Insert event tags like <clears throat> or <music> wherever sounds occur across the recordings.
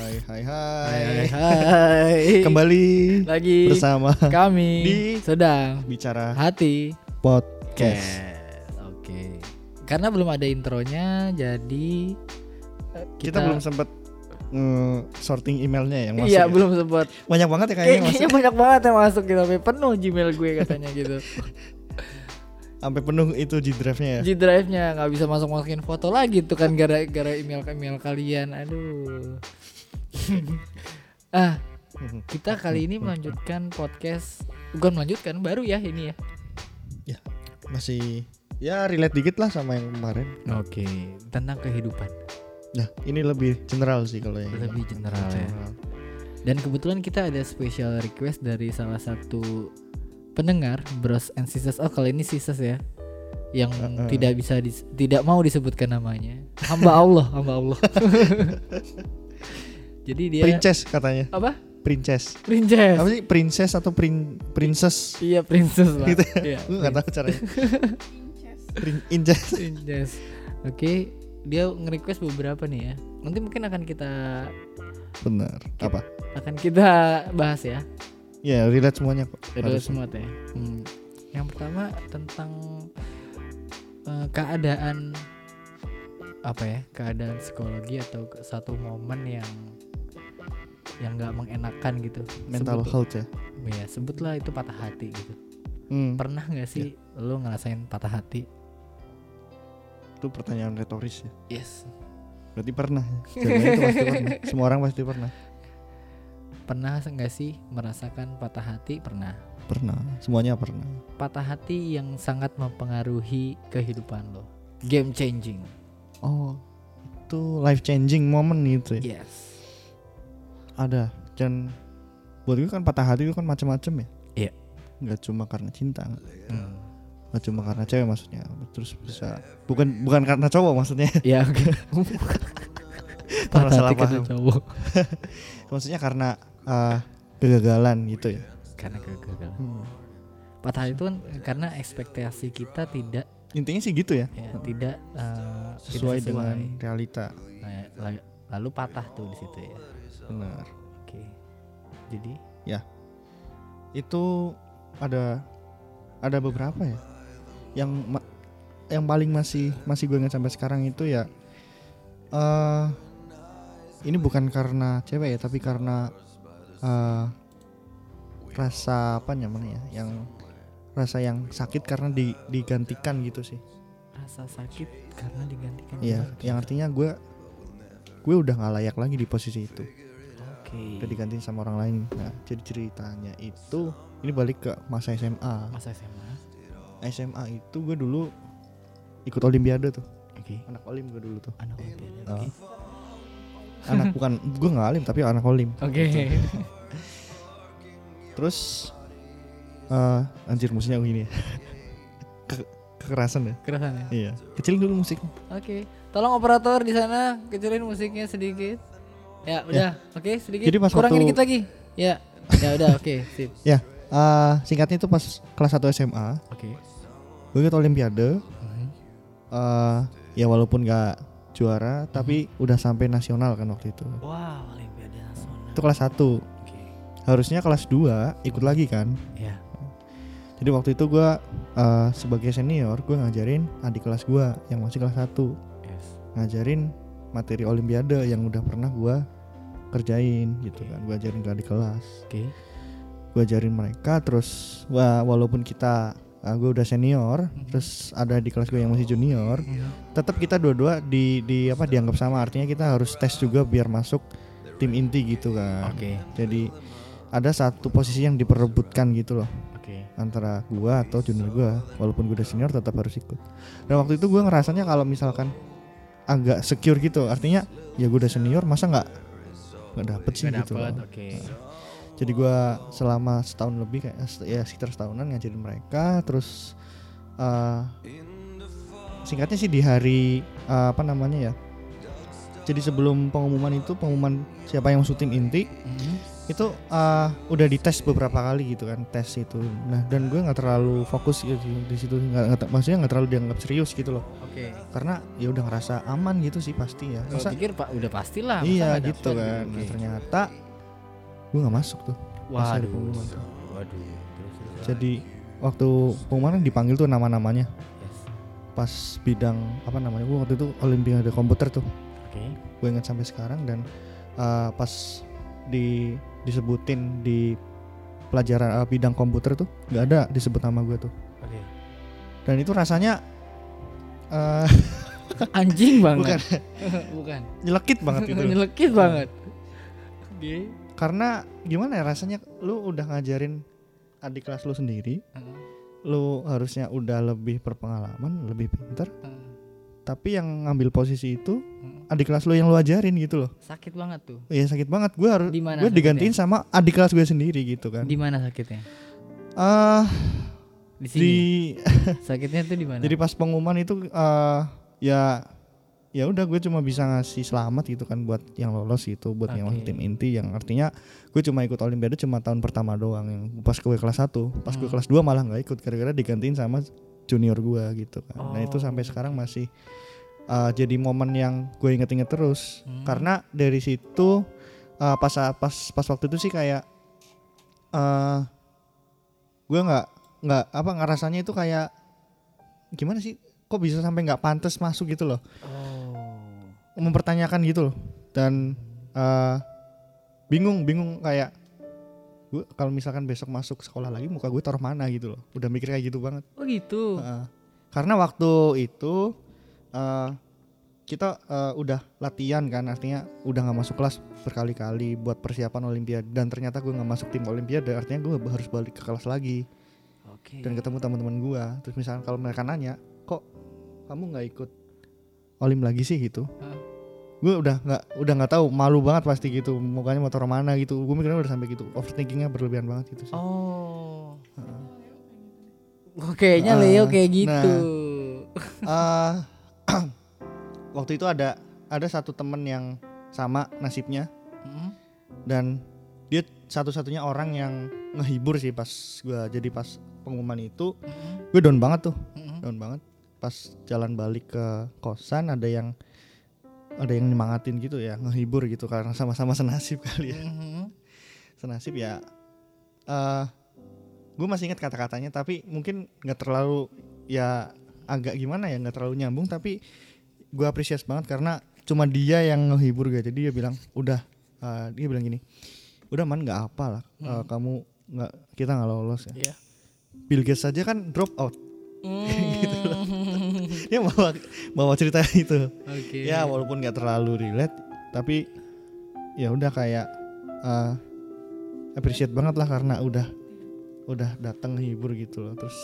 Hai hai hai. Hai hai hai. <laughs> Kembali lagi bersama kami di- sedang bicara hati podcast. Oke. Karena belum ada intronya jadi eh, Kita, belum sempat sorting emailnya yang masuk. Iya, ya. belum sempat. Banyak banget ya kayaknya Kayak- yang masuk. Kayaknya banyak banget yang masuk gitu, sampai penuh Gmail gue katanya gitu. <laughs> Sampai penuh itu di drive-nya ya. G drive-nya nggak bisa masuk masukin foto lagi tuh kan gara-gara email email kalian. Aduh. Ah, <laughs> kita kali ini melanjutkan podcast bukan melanjutkan baru ya ini ya. Masih ya relate dikit lah sama yang kemarin. Oke, tentang kehidupan. Nah, ini lebih general sih kalau yang Lebih general ya. Dan kebetulan kita ada special request dari salah satu pendengar Bros and Sisters. Oh, kali ini Sisters ya. Yang Uh-uh. tidak bisa dis- tidak mau disebutkan namanya. Hamba Allah, hamba Allah. <laughs> Jadi dia Princess katanya. apa? Princess. Princess. Apa sih princess atau prin princess? Iya, princess lah. Gitu Iya, Gue nggak tahu caranya. Prin incest. princess. Oke, dia nge-request beberapa nih ya. Nanti mungkin akan kita Benar. Apa? akan kita bahas ya. Ya, relate semuanya kok. Harus. semua teh. Hmm. Yang pertama tentang eh, keadaan apa ya? Keadaan psikologi atau ke- satu momen yang yang nggak mengenakan gitu. mental Sebut- health ya. Ya, sebutlah itu patah hati gitu. Hmm. Pernah nggak sih lo ngerasain patah hati? Itu pertanyaan retoris ya. Yes. Berarti pernah. Jawabannya itu pasti pernah. <laughs> Semua orang pasti pernah. Pernah nggak sih merasakan patah hati? Pernah. Pernah. Semuanya pernah. Patah hati yang sangat mempengaruhi kehidupan lo. Game changing. Oh, itu life changing moment gitu ya. Yes. Ada. Dan buat gue kan patah hati itu kan macam-macam ya. Iya. Nggak cuma karena cinta, Hmm. nggak cuma karena cewek maksudnya. Terus bisa bukan bukan karena cowok maksudnya. <laughs> Ya oke. Karena Patah salah paham. cowok. <laughs> Maksudnya karena eh, kegagalan gitu ya. Karena kegagalan. Hmm. Patah hati itu kan karena ekspektasi kita tidak Intinya sih gitu ya. ya, tidak eh, Sesuai, tidak dengan realita. Nah, la- lalu patah tuh di situ ya. Benar. Oke. Jadi itu ada ada beberapa ya yang yang paling masih masih gue ingat sampai sekarang itu ya eh ini bukan karena cewek ya tapi karena eh rasa apa namanya ya yang rasa yang sakit karena di, digantikan gitu sih rasa sakit karena digantikan. Iya yang artinya gue gue udah nggak layak lagi di posisi itu Oke. udah digantiin sama orang lain nah jadi ceritanya itu ini balik ke masa SMA Masa SMA. SMA itu gue dulu ikut olimpiade tuh Oke. anak olim gue dulu tuh Anak olimpiade. Oke. anak <laughs> bukan gue nggak olim tapi anak olim Oke. <laughs> terus eh anjir musiknya begini ya <laughs> Ke- kekerasan ya Kerasan ya. iya kecilin dulu musik Oke. Tolong operator di sana kecilin musiknya sedikit. Ya, udah. Oke, sedikit. Jadi pas Kurangin waktu- dikit lagi. Ya. Ya udah, oke, sip. Eh, singkatnya itu pas kelas 1 SMA Oke. gue ikut olimpiade eh ya walaupun nggak juara tapi udah sampai nasional kan waktu itu Wow, olimpiade nasional. itu kelas 1 Oke. harusnya kelas 2 ikut lagi kan Ya. Jadi waktu itu gue eh, sebagai senior gue ngajarin adik kelas gue yang masih kelas 1 Yes. ngajarin materi olimpiade yang udah pernah gue kerjain gitu kan gue ajarin ke adik kelas Oke. gue ajarin mereka terus wah walaupun kita gue udah senior Mhm. terus ada di kelas gue yang masih junior tetap kita dua-dua di di apa dianggap sama artinya kita harus tes juga biar masuk tim inti gitu kan Oke. jadi ada satu posisi yang diperebutkan gitu loh Oke. antara gua atau junior gua walaupun gua udah senior tetap harus ikut dan waktu itu gua ngerasanya kalau misalkan agak secure gitu artinya ya gua udah senior masa nggak nggak dapet sih Nggak gitu dapet, loh. Oke. jadi gua selama setahun lebih kayak ya sekitar setahunan ngajarin mereka terus eh, singkatnya sih di hari eh, apa namanya ya jadi sebelum pengumuman itu pengumuman siapa yang masuk tim inti Mhm. itu eh, udah dites beberapa kali gitu kan tes itu nah dan gue nggak terlalu fokus gitu di situ nggak nggak- maksudnya nggak terlalu dianggap serius gitu loh Oke. karena ya udah ngerasa aman gitu sih pasti ya masa pikir pak udah pastilah. iya gitu kan. Nah, ternyata gue nggak masuk tuh Waduh. Waduh. Jadi waktu pengumuman dipanggil tuh nama-namanya Yes. pas bidang apa namanya gue waktu itu olimpiade komputer tuh Oke. gue ingat sampai sekarang dan uh, pas di disebutin di pelajaran uh, bidang komputer tuh nggak ada disebut nama gue tuh Oke. dan itu rasanya uh, <laughs> Anjing banget. bukan <laughs> Bukan. nyelekit banget loh. Nyelekit banget. Oke. karena gimana ya rasanya lu udah ngajarin adik kelas lu sendiri Heeh. lu harusnya udah lebih berpengalaman lebih pinter Heeh. tapi yang ngambil posisi itu adik kelas lu yang lu ajarin gitu loh Sakit banget tuh. ya sakit banget gue harus gue digantiin sama adik kelas gue sendiri gitu kan Di mana sakitnya? ah Di sini. di <laughs> Sakitnya tuh di mana? jadi pas pengumuman itu eh ya ya udah gue cuma bisa ngasih selamat gitu kan buat yang lolos gitu buat yang masuk Oke. tim inti yang artinya gue cuma ikut olimpiade cuma tahun pertama doang yang pas gue kelas 1 pas gue Hmm. kelas 2 malah nggak ikut gara-gara digantiin sama junior gue gitu kan nah itu Oh. sampai sekarang masih eh, jadi momen yang gue inget-inget terus Hmm. karena dari situ eh, pas pas pas waktu itu sih kayak eh gue nggak nggak apa ngerasanya itu kayak gimana sih kok bisa sampai nggak pantas masuk gitu loh Oh. mempertanyakan gitu loh dan eh bingung bingung kayak gue kalau misalkan besok masuk sekolah lagi muka gue taruh mana gitu loh udah mikir kayak gitu banget Oh gitu. Heeh. karena waktu itu eh kita eh, udah latihan kan artinya udah nggak masuk kelas berkali-kali buat persiapan olimpiade dan ternyata gue nggak masuk tim olimpiade artinya gue harus balik ke kelas lagi Oke. dan ketemu teman-teman gue terus misalkan kalau mereka nanya kok kamu nggak ikut olim lagi sih? gitu. Hah? gue udah nggak udah nggak tahu. Malu banget pasti gitu. Mukanya taruh mana gitu. Gue mikirnya udah sampai gitu. Overthinkingnya berlebihan banget gitu sih. Oh. Oh, kayaknya Ah, Leo kayak gitu. Eh, <clears throat> waktu itu ada ada satu temen yang sama nasibnya. Mm. dan dia satu-satunya orang yang ngehibur sih pas gue jadi pas pengumuman itu Mm. gue down banget tuh Mm. down banget pas jalan balik ke kosan ada yang ada yang nyemangatin gitu ya ngehibur gitu karena sama-sama senasib <laughs> kali ya Mhm. senasib ya eh gue masih ingat kata-katanya tapi mungkin nggak terlalu ya agak gimana ya nggak terlalu nyambung tapi gue apresiasi banget karena cuma dia yang ngehibur gue jadi dia bilang udah eh, dia bilang gini udah man nggak apa lah eh, Hmm. kamu nggak kita nggak lolos ya Iya. Bill Gates saja kan drop out Mm. <laughs> dia bawa bawa cerita itu Oke. ya walaupun nggak terlalu relate tapi ya udah kayak eh appreciate banget lah karena udah udah datang hibur gitu loh terus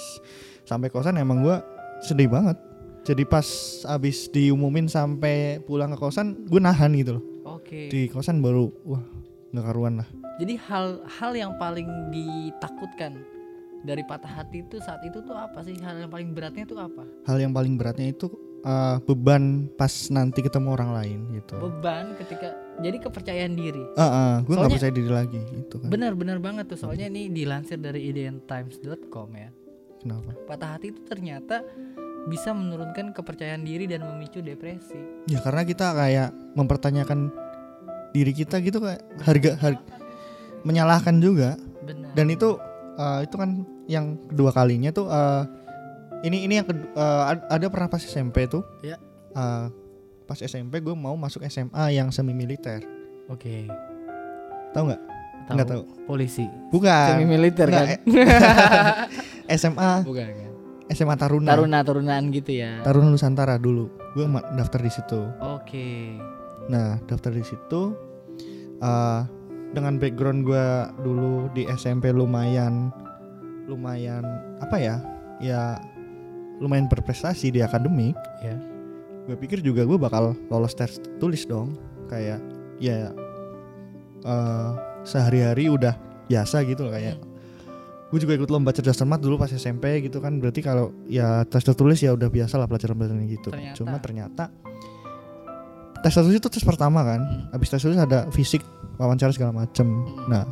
sampai kosan emang gua sedih banget jadi pas abis diumumin sampai pulang ke kosan gue nahan gitu loh Oke. di kosan baru wah nggak karuan lah Jadi hal-hal yang paling ditakutkan dari patah hati itu saat itu tuh apa sih? Hal yang paling beratnya tuh apa? hal yang paling beratnya itu eh, beban pas nanti ketemu orang lain gitu Beban ketika jadi kepercayaan diri. gue nggak percaya diri lagi gitu kan Benar-benar banget tuh. Soalnya ini dilansir dari idntimes.com ya. kenapa Patah hati itu ternyata bisa menurunkan kepercayaan diri dan memicu depresi. Ya karena kita kayak mempertanyakan diri kita gitu kayak harga harga menyalahkan juga Benar. dan itu eh, itu kan yang kedua kalinya tuh eh, ini ini yang kedua, ada pernah pas SMP tuh Ya. Eh, pas SMP gue mau masuk SMA yang semi militer Oke. tahu nggak nggak tahu Polisi. bukan Semi militer Nggak, kan? <laughs> SMA Bukan kan? SMA Taruna Taruna-tarunaan gitu ya. Taruna Nusantara dulu gue daftar di situ Oke. Nah, daftar di situ eh dengan background gua dulu di SMP lumayan lumayan apa ya? Ya lumayan berprestasi di akademik. Ya. Gue pikir juga gue bakal lolos tes tulis dong. Kayak ya eh sehari-hari udah biasa gitu loh kayak gue juga ikut lomba cerdas cermat dulu pas SMP gitu kan berarti kalau ya tes tertulis ya udah biasa lah pelajaran-pelajaran gitu Ternyata. cuma ternyata tes tertulis itu tes pertama kan Hmm. habis tes tertulis ada fisik wawancara segala macem Hmm. nah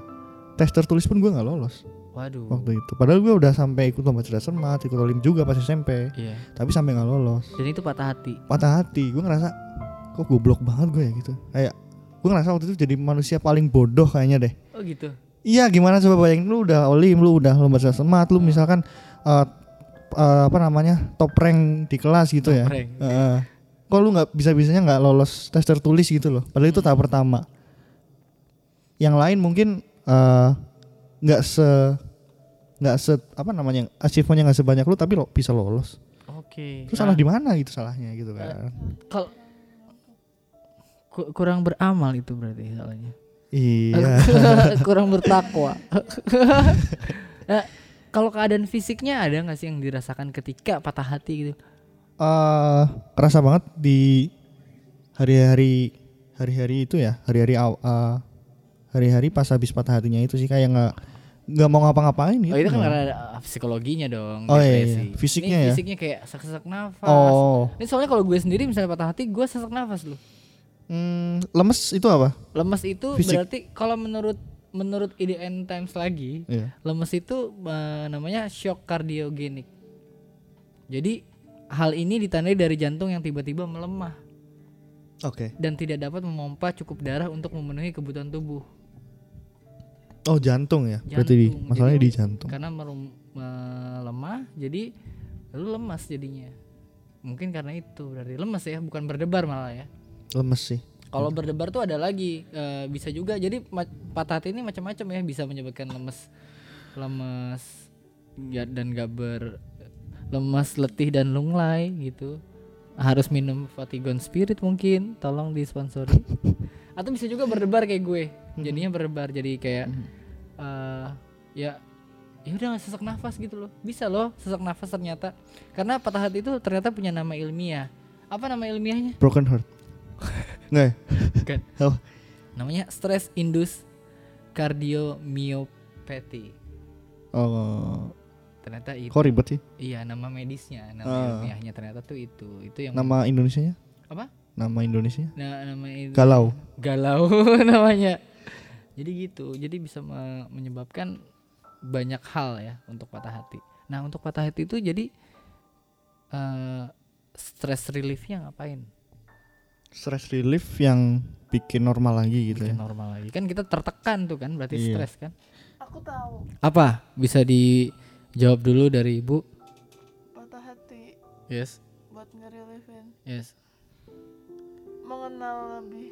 tes tertulis pun gue nggak lolos Waduh. waktu itu. Padahal gue udah sampai ikut lomba cerdas cermat, ikut olim juga pas SMP, Iya. tapi sampai nggak lolos. Dan itu patah hati. Patah hati, gue ngerasa kok goblok banget gue ya gitu. Kayak gue ngerasa waktu itu jadi manusia paling bodoh kayaknya deh. Oh gitu. Iya gimana coba bayangin lu udah olim, lu udah lomba cerdas cermat, lu misalkan eh, eh, apa namanya top rank di kelas gitu ya. Top rank. Heeh. kok lu nggak bisa bisanya nggak lolos tes tertulis gitu loh. Padahal itu tahap pertama. Yang lain mungkin eh, nggak se nggak se apa namanya achievementnya nggak sebanyak lu tapi lo bisa lolos. Oke. Itu salah Nah, di mana gitu salahnya gitu kan? Kalau ku- kurang beramal itu berarti salahnya. iya. <laughs> kurang bertakwa. Nah, <laughs> kalau keadaan fisiknya ada nggak sih yang dirasakan ketika patah hati gitu? eh kerasa banget di hari-hari hari-hari itu ya hari-hari eh, hari-hari pas habis patah hatinya itu sih kayak nggak nggak mau ngapa-ngapain gitu Oh itu kan nggak. karena ada psikologinya dong. Oh, iya, depresi. iya. Fisiknya Ini ya? Fisiknya kayak sesak-sesak nafas. oh Ini soalnya kalau gue sendiri misalnya patah hati, gue sesak nafas loh. hmm, lemes itu apa Lemes itu Fisik. berarti kalau menurut menurut IDN Times lagi, Iya. lemes itu eh, namanya shock kardiogenik. Jadi hal ini ditandai dari jantung yang tiba-tiba melemah oke dan tidak dapat memompa cukup darah untuk memenuhi kebutuhan tubuh. Oh jantung ya berarti di Jantung. masalahnya Jadi di jantung Karena melemah, jadi lu lemas jadinya. Mungkin karena itu berarti lemas ya, bukan berdebar malah ya. lemes sih Kalau berdebar tuh ada lagi eh, bisa juga. Jadi patah hati ini macam-macam ya bisa menyebabkan lemes, lemes ya, dan gak ber lemas, letih dan lunglai gitu. Harus minum Vatigon Spirit mungkin, tolong disponsori. <laughs> Atau bisa juga berdebar kayak gue. Jadinya berdebar jadi kayak eh ya ya udah sesak nafas gitu loh. Bisa loh sesak nafas ternyata. Karena patah hati itu ternyata punya nama ilmiah. Apa nama ilmiahnya? broken heart <laughs> nggak? Bukan. <laughs> Oh. Namanya stress induced cardiomyopathy. oh Ternyata itu. kok ribet sih Iya, nama medisnya, nama Ah. ilmiahnya ternyata tuh itu. Itu yang nama Indonesianya apa? nama Indonesianya Nah, nama itu galau galau <laughs> namanya. Jadi gitu. Jadi bisa me- menyebabkan banyak hal ya untuk patah hati. Nah, untuk patah hati itu jadi eh stress reliefnya ngapain? stress relief yang bikin normal lagi gitu ya Bikin normal lagi. Kan kita tertekan tuh kan, berarti Iya. stres kan? Aku tahu Apa? Bisa dijawab dulu dari Ibu? patah hati Yes. buat ngerelievin Yes. mengenal lebih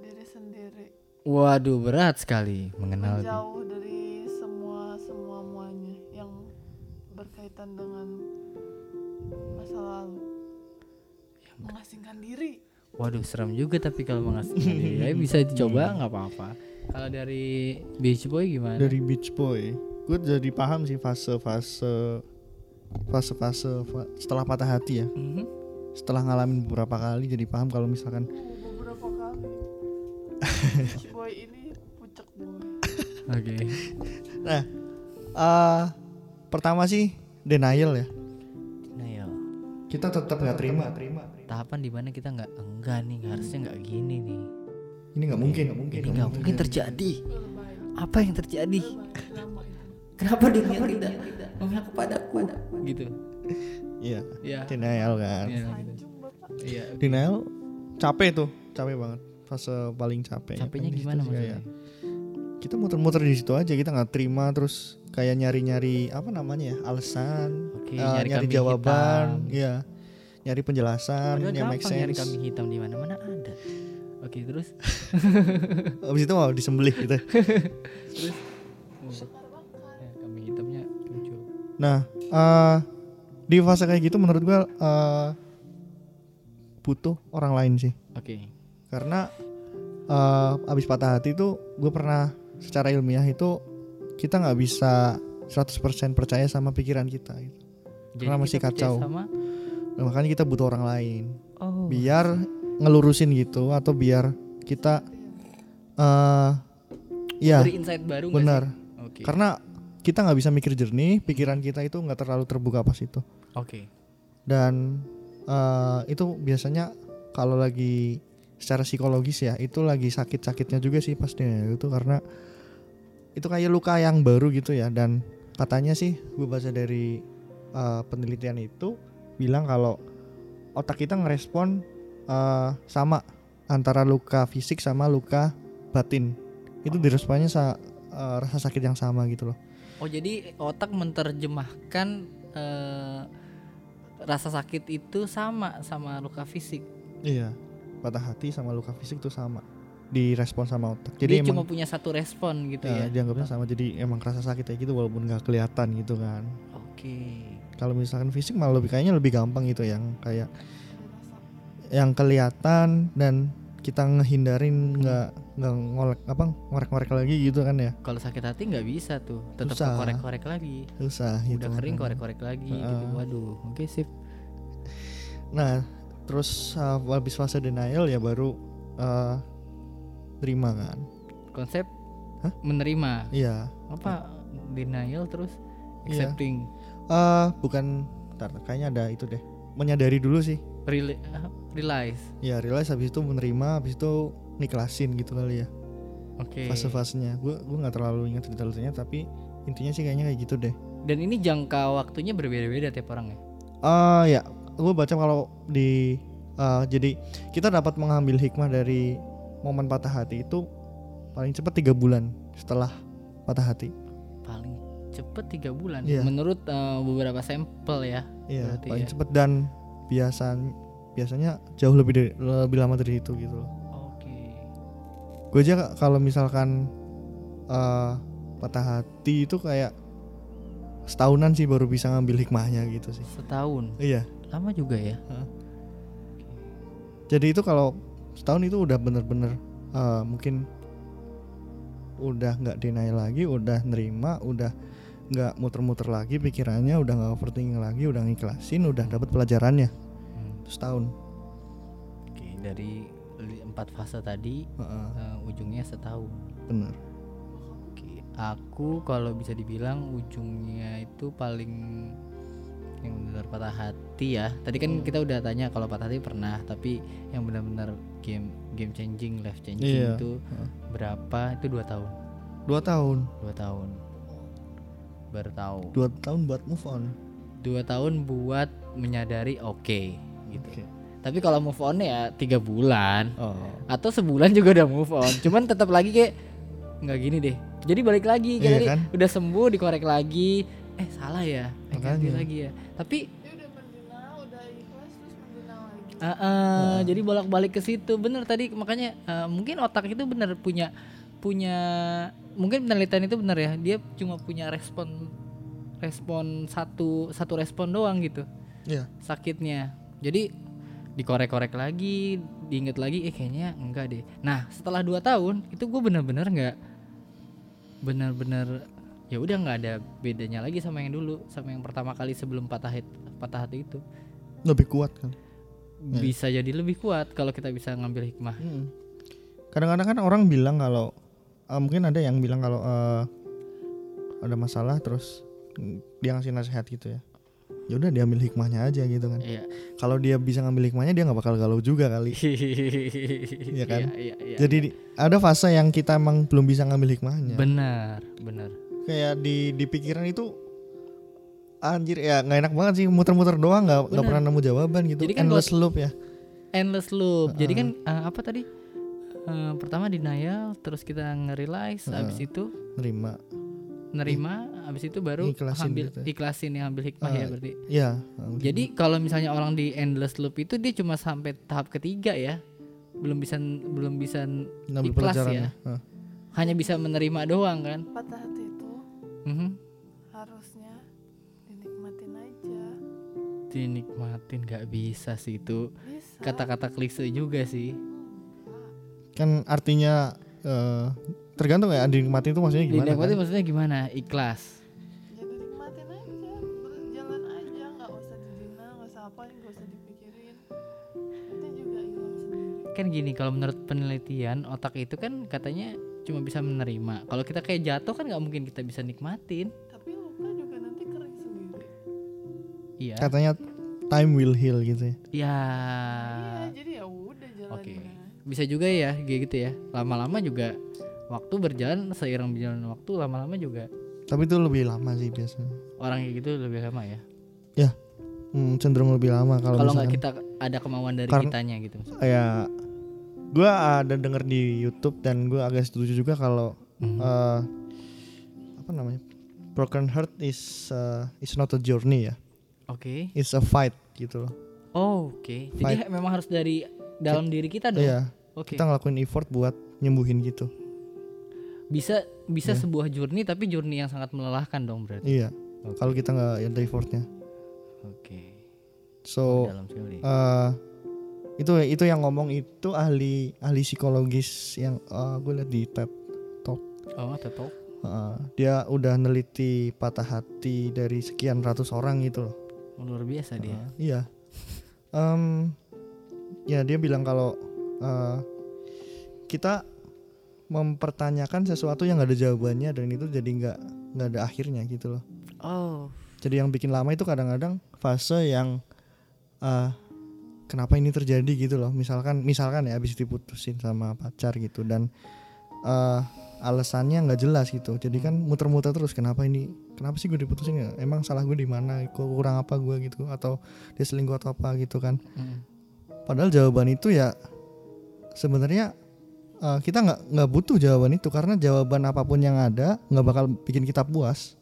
diri sendiri Waduh, berat sekali mengenal menjauh dari semua semua muanya yang berkaitan dengan masa lalu mengasingkan diri Waduh, serem juga tapi kalau mengasingkan diri. Ya, bisa dicoba nggak apa-apa. Kalau dari Beach Boy gimana? dari Beach Boy gue jadi paham sih fase-fase fase-fase fa- setelah patah hati ya Mhm. setelah ngalamin beberapa kali jadi paham kalau misalkan beberapa kali <laughs> boy ini pucuk boy Oke. eh pertama sih denial ya Nah, ya. kita tetap nggak terima Tahapan di mana kita nggak enggak nih, harusnya nggak gini nih. ini nggak mungkin nggak mungkin Ini nggak mungkin terjadi. Apa yang terjadi? Kenapa dunia tidak memihak kepadaku? Gitu. iya Iya. denial kan Iya, gitu. Iya. denial capek tuh capek banget fase paling capek Capeknya Kan gimana kayak maksudnya? kita muter-muter di situ aja kita nggak terima terus kayak nyari-nyari apa namanya ya alasan Oke, eh, nyari nyari, jawaban hitam. iya nyari penjelasan Padahal yang make gampang nyari sense kambing hitam di mana-mana ada. Oke, terus <laughs> abis itu mau disembelih gitu terus ya, kambing hitamnya muncul. nah eh, di fase kayak gitu menurut gua eh, butuh orang lain sih Oke. Karena eh, abis patah hati itu gue pernah secara ilmiah itu kita nggak bisa 100% percaya sama pikiran kita gitu. Jadi Karena masih kacau. Sama Nah, makanya kita butuh orang lain oh. biar ngelurusin gitu atau biar kita eh ya Beri insight baru benar? Oke. karena kita nggak bisa mikir jernih pikiran kita itu nggak terlalu terbuka pas itu Oke. dan eh, itu biasanya kalau lagi secara psikologis ya itu lagi sakit-sakitnya juga sih pasti itu karena itu kayak luka yang baru gitu ya. Dan katanya sih gue baca dari eh, penelitian itu bilang kalau otak kita ngerespon eh, sama antara luka fisik sama luka batin. Itu diresponnya sa- eh, rasa sakit yang sama gitu loh. Oh jadi otak menerjemahkan eh, rasa sakit itu sama sama luka fisik. iya patah hati sama luka fisik itu sama direspon sama otak Jadi Dia cuma emang punya satu respon gitu ya. ya, dianggapnya sama jadi emang rasa sakit kayak gitu walaupun nggak kelihatan gitu kan Oke. kalau misalkan fisik malah lebih kayaknya lebih gampang gitu yang kayak yang kelihatan dan kita ngehindarin nggak nggak ngolek apa ngorek-ngorek lagi gitu kan ya Kalau sakit hati nggak bisa tuh, tetap korek-korek lagi. susah gitu Udah kering makanya. korek-korek lagi Heeh. gitu. Waduh, oke sip. nah terus uh, habis fase denial ya baru uh, terima kan Konsep Hah? menerima. iya Apa denial terus Iya. accepting. eh bukan ntar, kayaknya ada itu deh menyadari dulu sih ah, realize. ya realize habis itu menerima habis itu niklasin gitu kali ya Oke. fase-fasenya gue gue nggak terlalu ingat detailnya tapi intinya sih kayaknya kayak gitu deh Dan ini jangka waktunya berbeda-beda tiap orang ya. ah ya gue baca kalau di eh, jadi kita dapat mengambil hikmah dari momen patah hati itu paling cepat tiga bulan setelah patah hati Paling cepet tiga bulan. Iya. Menurut eh, beberapa sampel ya. iya Berarti paling ya. cepet dan biasa biasanya jauh lebih dari, lebih lama dari itu gitu loh Oke. gue aja kalau misalkan eh, patah hati itu kayak setahunan sih baru bisa ngambil hikmahnya gitu sih Setahun. iya Lama juga ya. jadi itu kalau setahun itu udah bener-bener eh, mungkin udah nggak denial lagi udah nerima udah nggak muter-muter lagi pikirannya udah nggak overthinking lagi udah ngiklasin udah dapat pelajarannya Hmm. setahun Oke, dari empat fase tadi Heeh, eh, ujungnya setahun. bener Oke, aku kalau bisa dibilang ujungnya itu paling yang benar patah hati ya. Tadi kan Hmm. kita udah tanya kalau patah hati pernah, tapi yang benar-benar game game changing, life changing Iya. itu Heeh. berapa? Itu dua tahun. dua tahun Dua tahun. Baru tahu. dua tahun buat move on Dua tahun buat menyadari oke gitu. Oke. Tapi kalau move on ya tiga bulan oh atau sebulan juga udah move on. <laughs> Cuman tetap lagi kayak nggak gini deh. Jadi balik lagi kayak Iya kan? udah sembuh dikorek lagi. Eh salah ya. Eh ganti lagi ya. Tapi Dia udah mendina, udah ikhlas terus mendina lagi. eh, eh, jadi bolak-balik ke situ. Bener tadi makanya eh, mungkin otak itu bener punya punya mungkin penelitian itu bener ya. Dia cuma punya respon respon satu satu respon doang gitu iya sakitnya jadi dikorek-korek lagi diinget lagi eh kayaknya enggak deh nah setelah dua tahun itu gue bener-bener nggak bener-bener ya udah nggak ada bedanya lagi sama yang dulu sama yang pertama kali sebelum patah hati, patah hati itu lebih kuat kan Iya. bisa jadi lebih kuat kalau kita bisa ngambil hikmah Mm. Kadang-kadang kan orang bilang kalau eh, mungkin ada yang bilang kalau eh, ada masalah terus dia ngasih nasihat gitu ya. Ya udah diambil hikmahnya aja gitu kan. Iya. Kalau dia bisa ngambil hikmahnya dia nggak bakal galau juga kali. <laughs> Iya kan? Iya, iya. Jadi di- ada fase yang kita emang belum bisa ngambil hikmahnya. benar, benar. Kayak di di pikiran itu anjir ya nggak enak banget sih muter-muter doang nggak nggak pernah nemu jawaban gitu. Jadi kan Endless loop ya. endless loop. Jadi kan eh, apa tadi? Eh, pertama denial, terus kita nge-realize, habis itu Nerima. nerima, habis itu baru Ikhlasin ambil gitu ya. ikhlasin yang ambil hikmah ya Ah, berarti. Iya. Jadi kalau misalnya orang di endless loop itu dia cuma sampai tahap ketiga ya. Belum bisa belum bisa ngambil ikhlas ya. Hah. hanya bisa menerima doang kan. Patah hati Mhm. harusnya dinikmatin aja. Dinikmatin nggak bisa sih itu Bisa. kata-kata klise juga sih. kan artinya eh, tergantung ya dinikmati itu maksudnya gimana Dinikmatin kan? maksudnya gimana? Ikhlas. Dinikmatin aja, berjalan aja, nggak usah didina, nggak usah apa, nggak usah dipikirin. Nanti juga hilang sendiri. kan gini kalau menurut penelitian otak itu kan katanya cuma bisa menerima. Kalau kita kayak jatuh kan nggak mungkin kita bisa nikmatin. Tapi luka juga nanti kering sendiri. iya. Katanya time will heal gitu ya. Ya Iya, jadi ya udah jalanin oke aja. bisa juga ya kayak gitu ya. Lama-lama juga waktu berjalan seiring berjalan waktu lama-lama juga tapi itu lebih lama sih biasanya. orang kayak gitu lebih lama ya? Hmm, cenderung lebih lama kalau kalau nggak kita ada kemauan dari Karena- kitanya gitu kayak gue ada denger di YouTube dan gue agak setuju juga kalau Mhm. eh, apa namanya broken heart is uh, is not a journey ya. Oke. It's a fight gitu loh. Oh, oke. Jadi memang harus dari dalam diri kita dong? Iya. Oke. Kita ngelakuin effort buat nyembuhin gitu. Bisa bisa Iya. sebuah journey tapi journey yang sangat melelahkan dong berarti? Iya. Oke. kalau kita nggak ada effortnya. Oke. So dalam sekali. eh itu itu yang ngomong itu ahli ahli psikologis yang gue liat di TED oh tetok Eh, dia udah neliti patah hati dari sekian ratus orang gitu loh. Luar biasa dia. Uh, iya. Em, ya dia bilang kalau uh, kita mempertanyakan sesuatu yang gak ada jawabannya dan itu jadi nggak nggak ada akhirnya gitu loh. oh. Jadi yang bikin lama itu kadang-kadang fase yang uh, kenapa ini terjadi gitu loh. Misalkan misalkan ya habis diputusin sama pacar gitu dan uh, alasannya nggak jelas gitu. Jadi kan muter-muter terus kenapa ini kenapa sih gue diputusin ya? Emang salah gue di mana? Kok kurang apa gue gitu atau dia selingkuh atau apa gitu kan. Mm. Padahal jawaban itu ya sebenarnya uh, kita nggak nggak butuh jawaban itu karena jawaban apa pun yang ada nggak bakal bikin kita puas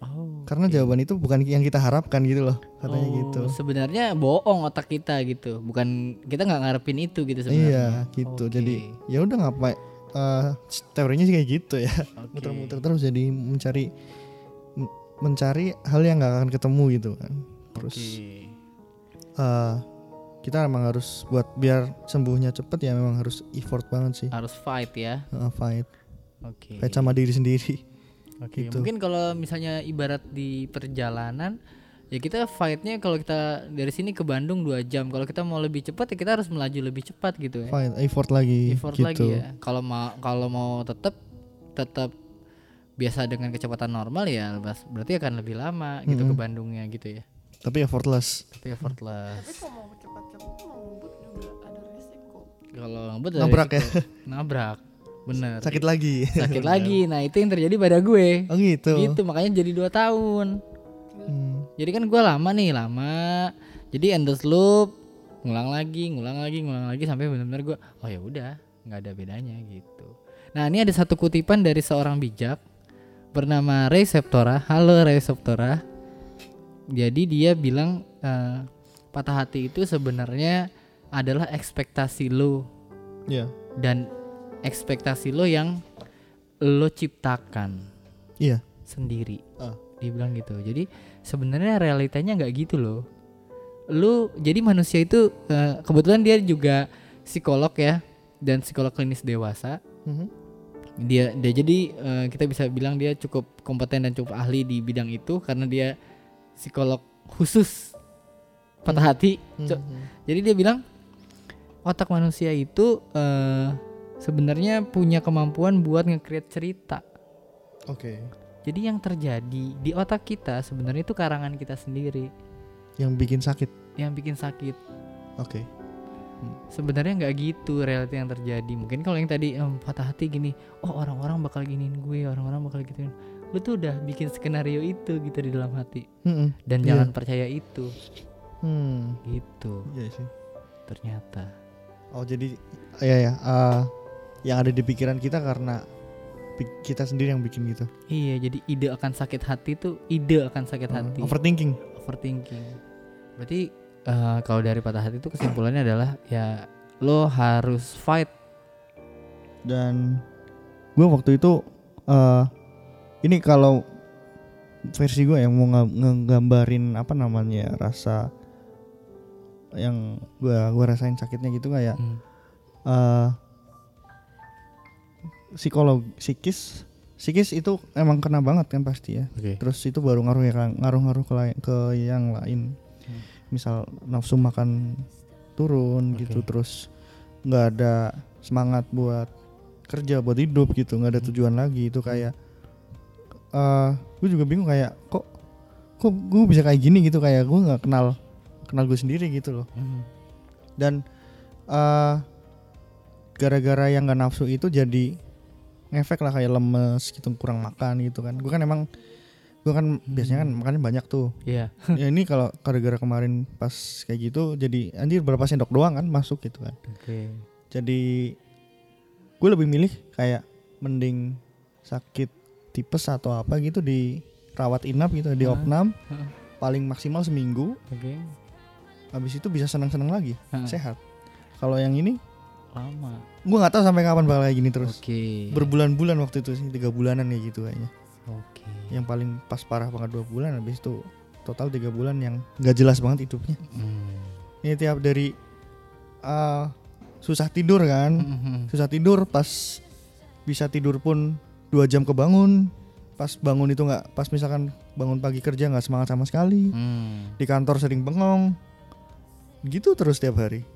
oh karena oke. jawaban itu bukan yang kita harapkan gitu loh katanya Oh, gitu. sebenarnya bohong otak kita gitu bukan kita nggak ngarepin itu gitu Iya sebenarnya gitu. Oke. Jadi ya udah ngapain eh, teorinya sih kayak gitu ya. Oke. Muter-muter terus jadi mencari mencari hal yang nggak akan ketemu gitu kan. Terus Oke. eh, kita emang harus buat biar sembuhnya cepet ya memang harus effort banget sih. harus fight ya Eh, fight, oke fight sama diri sendiri. Oke, gitu. mungkin kalau misalnya ibarat di perjalanan ya kita fightnya kalau kita dari sini ke Bandung dua jam kalau kita mau lebih cepat ya kita harus melaju lebih cepat gitu ya Fight, effort lagi effort gitu. lagi ya kalau mau kalau mau tetap tetap biasa dengan kecepatan normal ya berarti akan lebih lama gitu ke Mm-mm. Bandungnya gitu ya Tapi effortless. tapi effortless tapi kalau mau cepat-cepat mau ngebut juga ada resiko kalau ngebut ada Nabrak ya. nabrak bener. Sakit lagi. sakit lagi. Nah itu yang terjadi pada gue. Oh gitu. gitu makanya jadi dua tahun. Hmm. jadi kan gue lama nih lama. Jadi endless loop ngulang lagi ngulang lagi ngulang lagi sampai benar-benar gue oh ya udah nggak ada bedanya gitu. Nah ini ada satu kutipan dari seorang bijak bernama Ray Septora. Halo Ray Septora. Jadi dia bilang eh, patah hati itu sebenarnya adalah ekspektasi lo Iya. dan ekspektasi lo yang lo ciptakan Iya. sendiri. Ah. Dia bilang gitu. Jadi sebenarnya realitanya nggak gitu loh. Lu jadi manusia itu eh, kebetulan dia juga psikolog ya dan psikolog klinis dewasa. Mhm. Dia dia jadi eh, kita bisa bilang dia cukup kompeten dan cukup ahli di bidang itu karena dia psikolog khusus patah hati. Mhm. Jadi dia bilang otak manusia itu eh, sebenarnya punya kemampuan buat nge-create cerita. Oke. Jadi yang terjadi di otak kita sebenarnya itu karangan kita sendiri Yang bikin sakit. yang bikin sakit. Oke. Sebenarnya nggak gitu realita yang terjadi. Mungkin kalau yang tadi em, patah hati gini, oh orang-orang bakal giniin gue, orang-orang bakal gituin. Lu tuh udah bikin skenario itu gitu di dalam hati Mm-mm. dan Iya. jangan percaya itu Hmm. gitu Iya sih. ternyata. Oh jadi ya ya eh, yang ada di pikiran kita karena kita sendiri yang bikin gitu. Iya, jadi ide akan sakit hati tuh ide akan sakit Hmm, hati. Overthinking. overthinking. Berarti eh, kalau dari patah hati itu kesimpulannya adalah ya lo harus fight Dan gue waktu itu eh ini kalau versi gue yang mau nge- ngegambarin apa namanya ya, rasa yang gue gua rasain sakitnya gitu kayak Hmm. eh psikolog psikis psikis itu emang kena banget kan pasti ya Oke. terus itu baru ngaruh ya kan ngaruh-ngaruh ke, ke yang lain Hmm. misal nafsu makan turun Oke. gitu terus nggak ada semangat buat kerja buat hidup gitu nggak ada Hmm. tujuan lagi itu kayak eh gue juga bingung kayak kok kok gue bisa kayak gini gitu kayak gue nggak kenal kenal gue sendiri gitu loh Hmm. dan eh gara-gara yang nggak nafsu itu jadi ngefek lah kayak lemes gitu kurang makan gitu kan gue kan emang gue kan biasanya kan makannya banyak tuh Iya. <laughs> ya ini kalau gara-gara kemarin pas kayak gitu jadi anjir berapa sendok doang kan masuk gitu kan Oke. jadi gue lebih milih kayak mending sakit tipes atau apa gitu di rawat inap gitu di opnam Hah? paling maksimal seminggu Oke. habis itu bisa senang-senang lagi Hah. sehat kalau yang ini Lama. gue nggak tahu sampai kapan bakal kayak gini terus Oke. berbulan-bulan waktu itu sih tiga bulanan ya gitu kayaknya Oke. yang paling pas parah banget dua bulan habis itu total tiga bulan yang nggak jelas banget hidupnya Hmm. ini tiap dari uh, susah tidur kan Mhm. susah tidur pas bisa tidur pun dua jam kebangun pas bangun itu nggak pas misalkan bangun pagi kerja nggak semangat sama sekali Hmm. di kantor sering bengong gitu terus tiap hari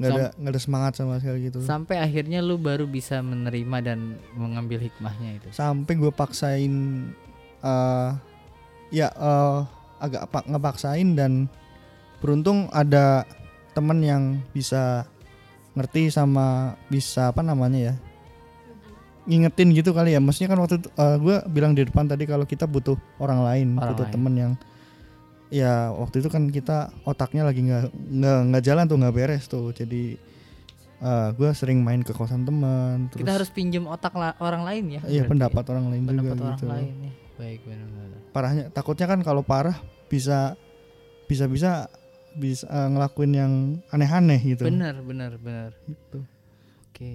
nggak ada nggak ada semangat sama sekali gitu Sampai akhirnya lu baru bisa menerima dan mengambil hikmahnya itu. sampai gue paksain eh ya eh, agak apa ngepaksain dan beruntung ada temen yang bisa ngerti sama bisa apa namanya ya ngingetin gitu kali ya maksudnya kan waktu gue bilang di depan tadi kalau kita butuh orang lain Orang butuh lain. temen yang ya waktu itu kan kita otaknya lagi nggak nggak nggak jalan tuh nggak beres tuh jadi gue sering main ke kosan teman terus Kita harus pinjam otak la- orang lain ya. iya berarti pendapat orang lain ya? pendapat juga orang gitu lain ya. Baik benar-benar. parahnya takutnya kan kalau parah bisa bisa bisa bisa eh, ngelakuin yang aneh-aneh gitu Benar, benar, benar. Gitu. Oke.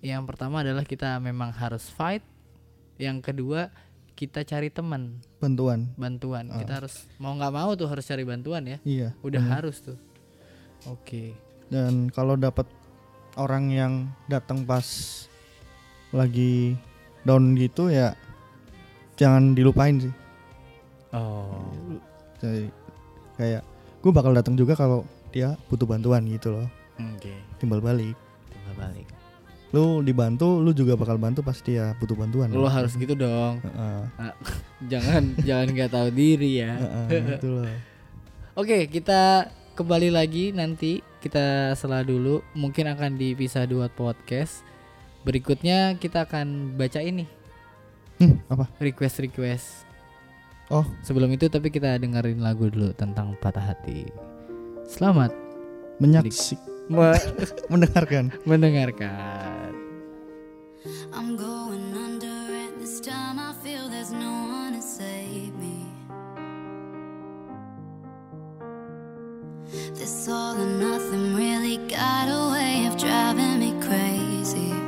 Yang pertama adalah kita memang harus fight. Yang kedua kita cari teman, bantuan bantuan. Ah. Kita harus mau nggak mau tuh harus cari bantuan ya. iya Udah bener. harus tuh. Oke. dan kalau dapat orang yang datang pas lagi down gitu ya jangan dilupain sih Oh. Jadi, kayak gue bakal datang juga kalau dia butuh bantuan gitu loh Oke. timbal balik Timbal balik. Lu dibantu lu juga bakal bantu pas dia butuh bantuan Lo harus gitu dong. Heeh, <laughs> Jangan jangan nggak tahu diri ya. loh <laughs> Oke, kita kembali lagi nanti kita selah dulu. Mungkin akan dipisah dua podcast. Berikutnya kita akan baca ini Hmm, apa request request. Oh. sebelum itu tapi kita dengerin lagu dulu tentang patah hati. Selamat menyaksik me- <laughs> mendengarkan mendengarkan. I'm going under and this time I feel there's no one to save me. This all or nothing really got a way of driving me crazy.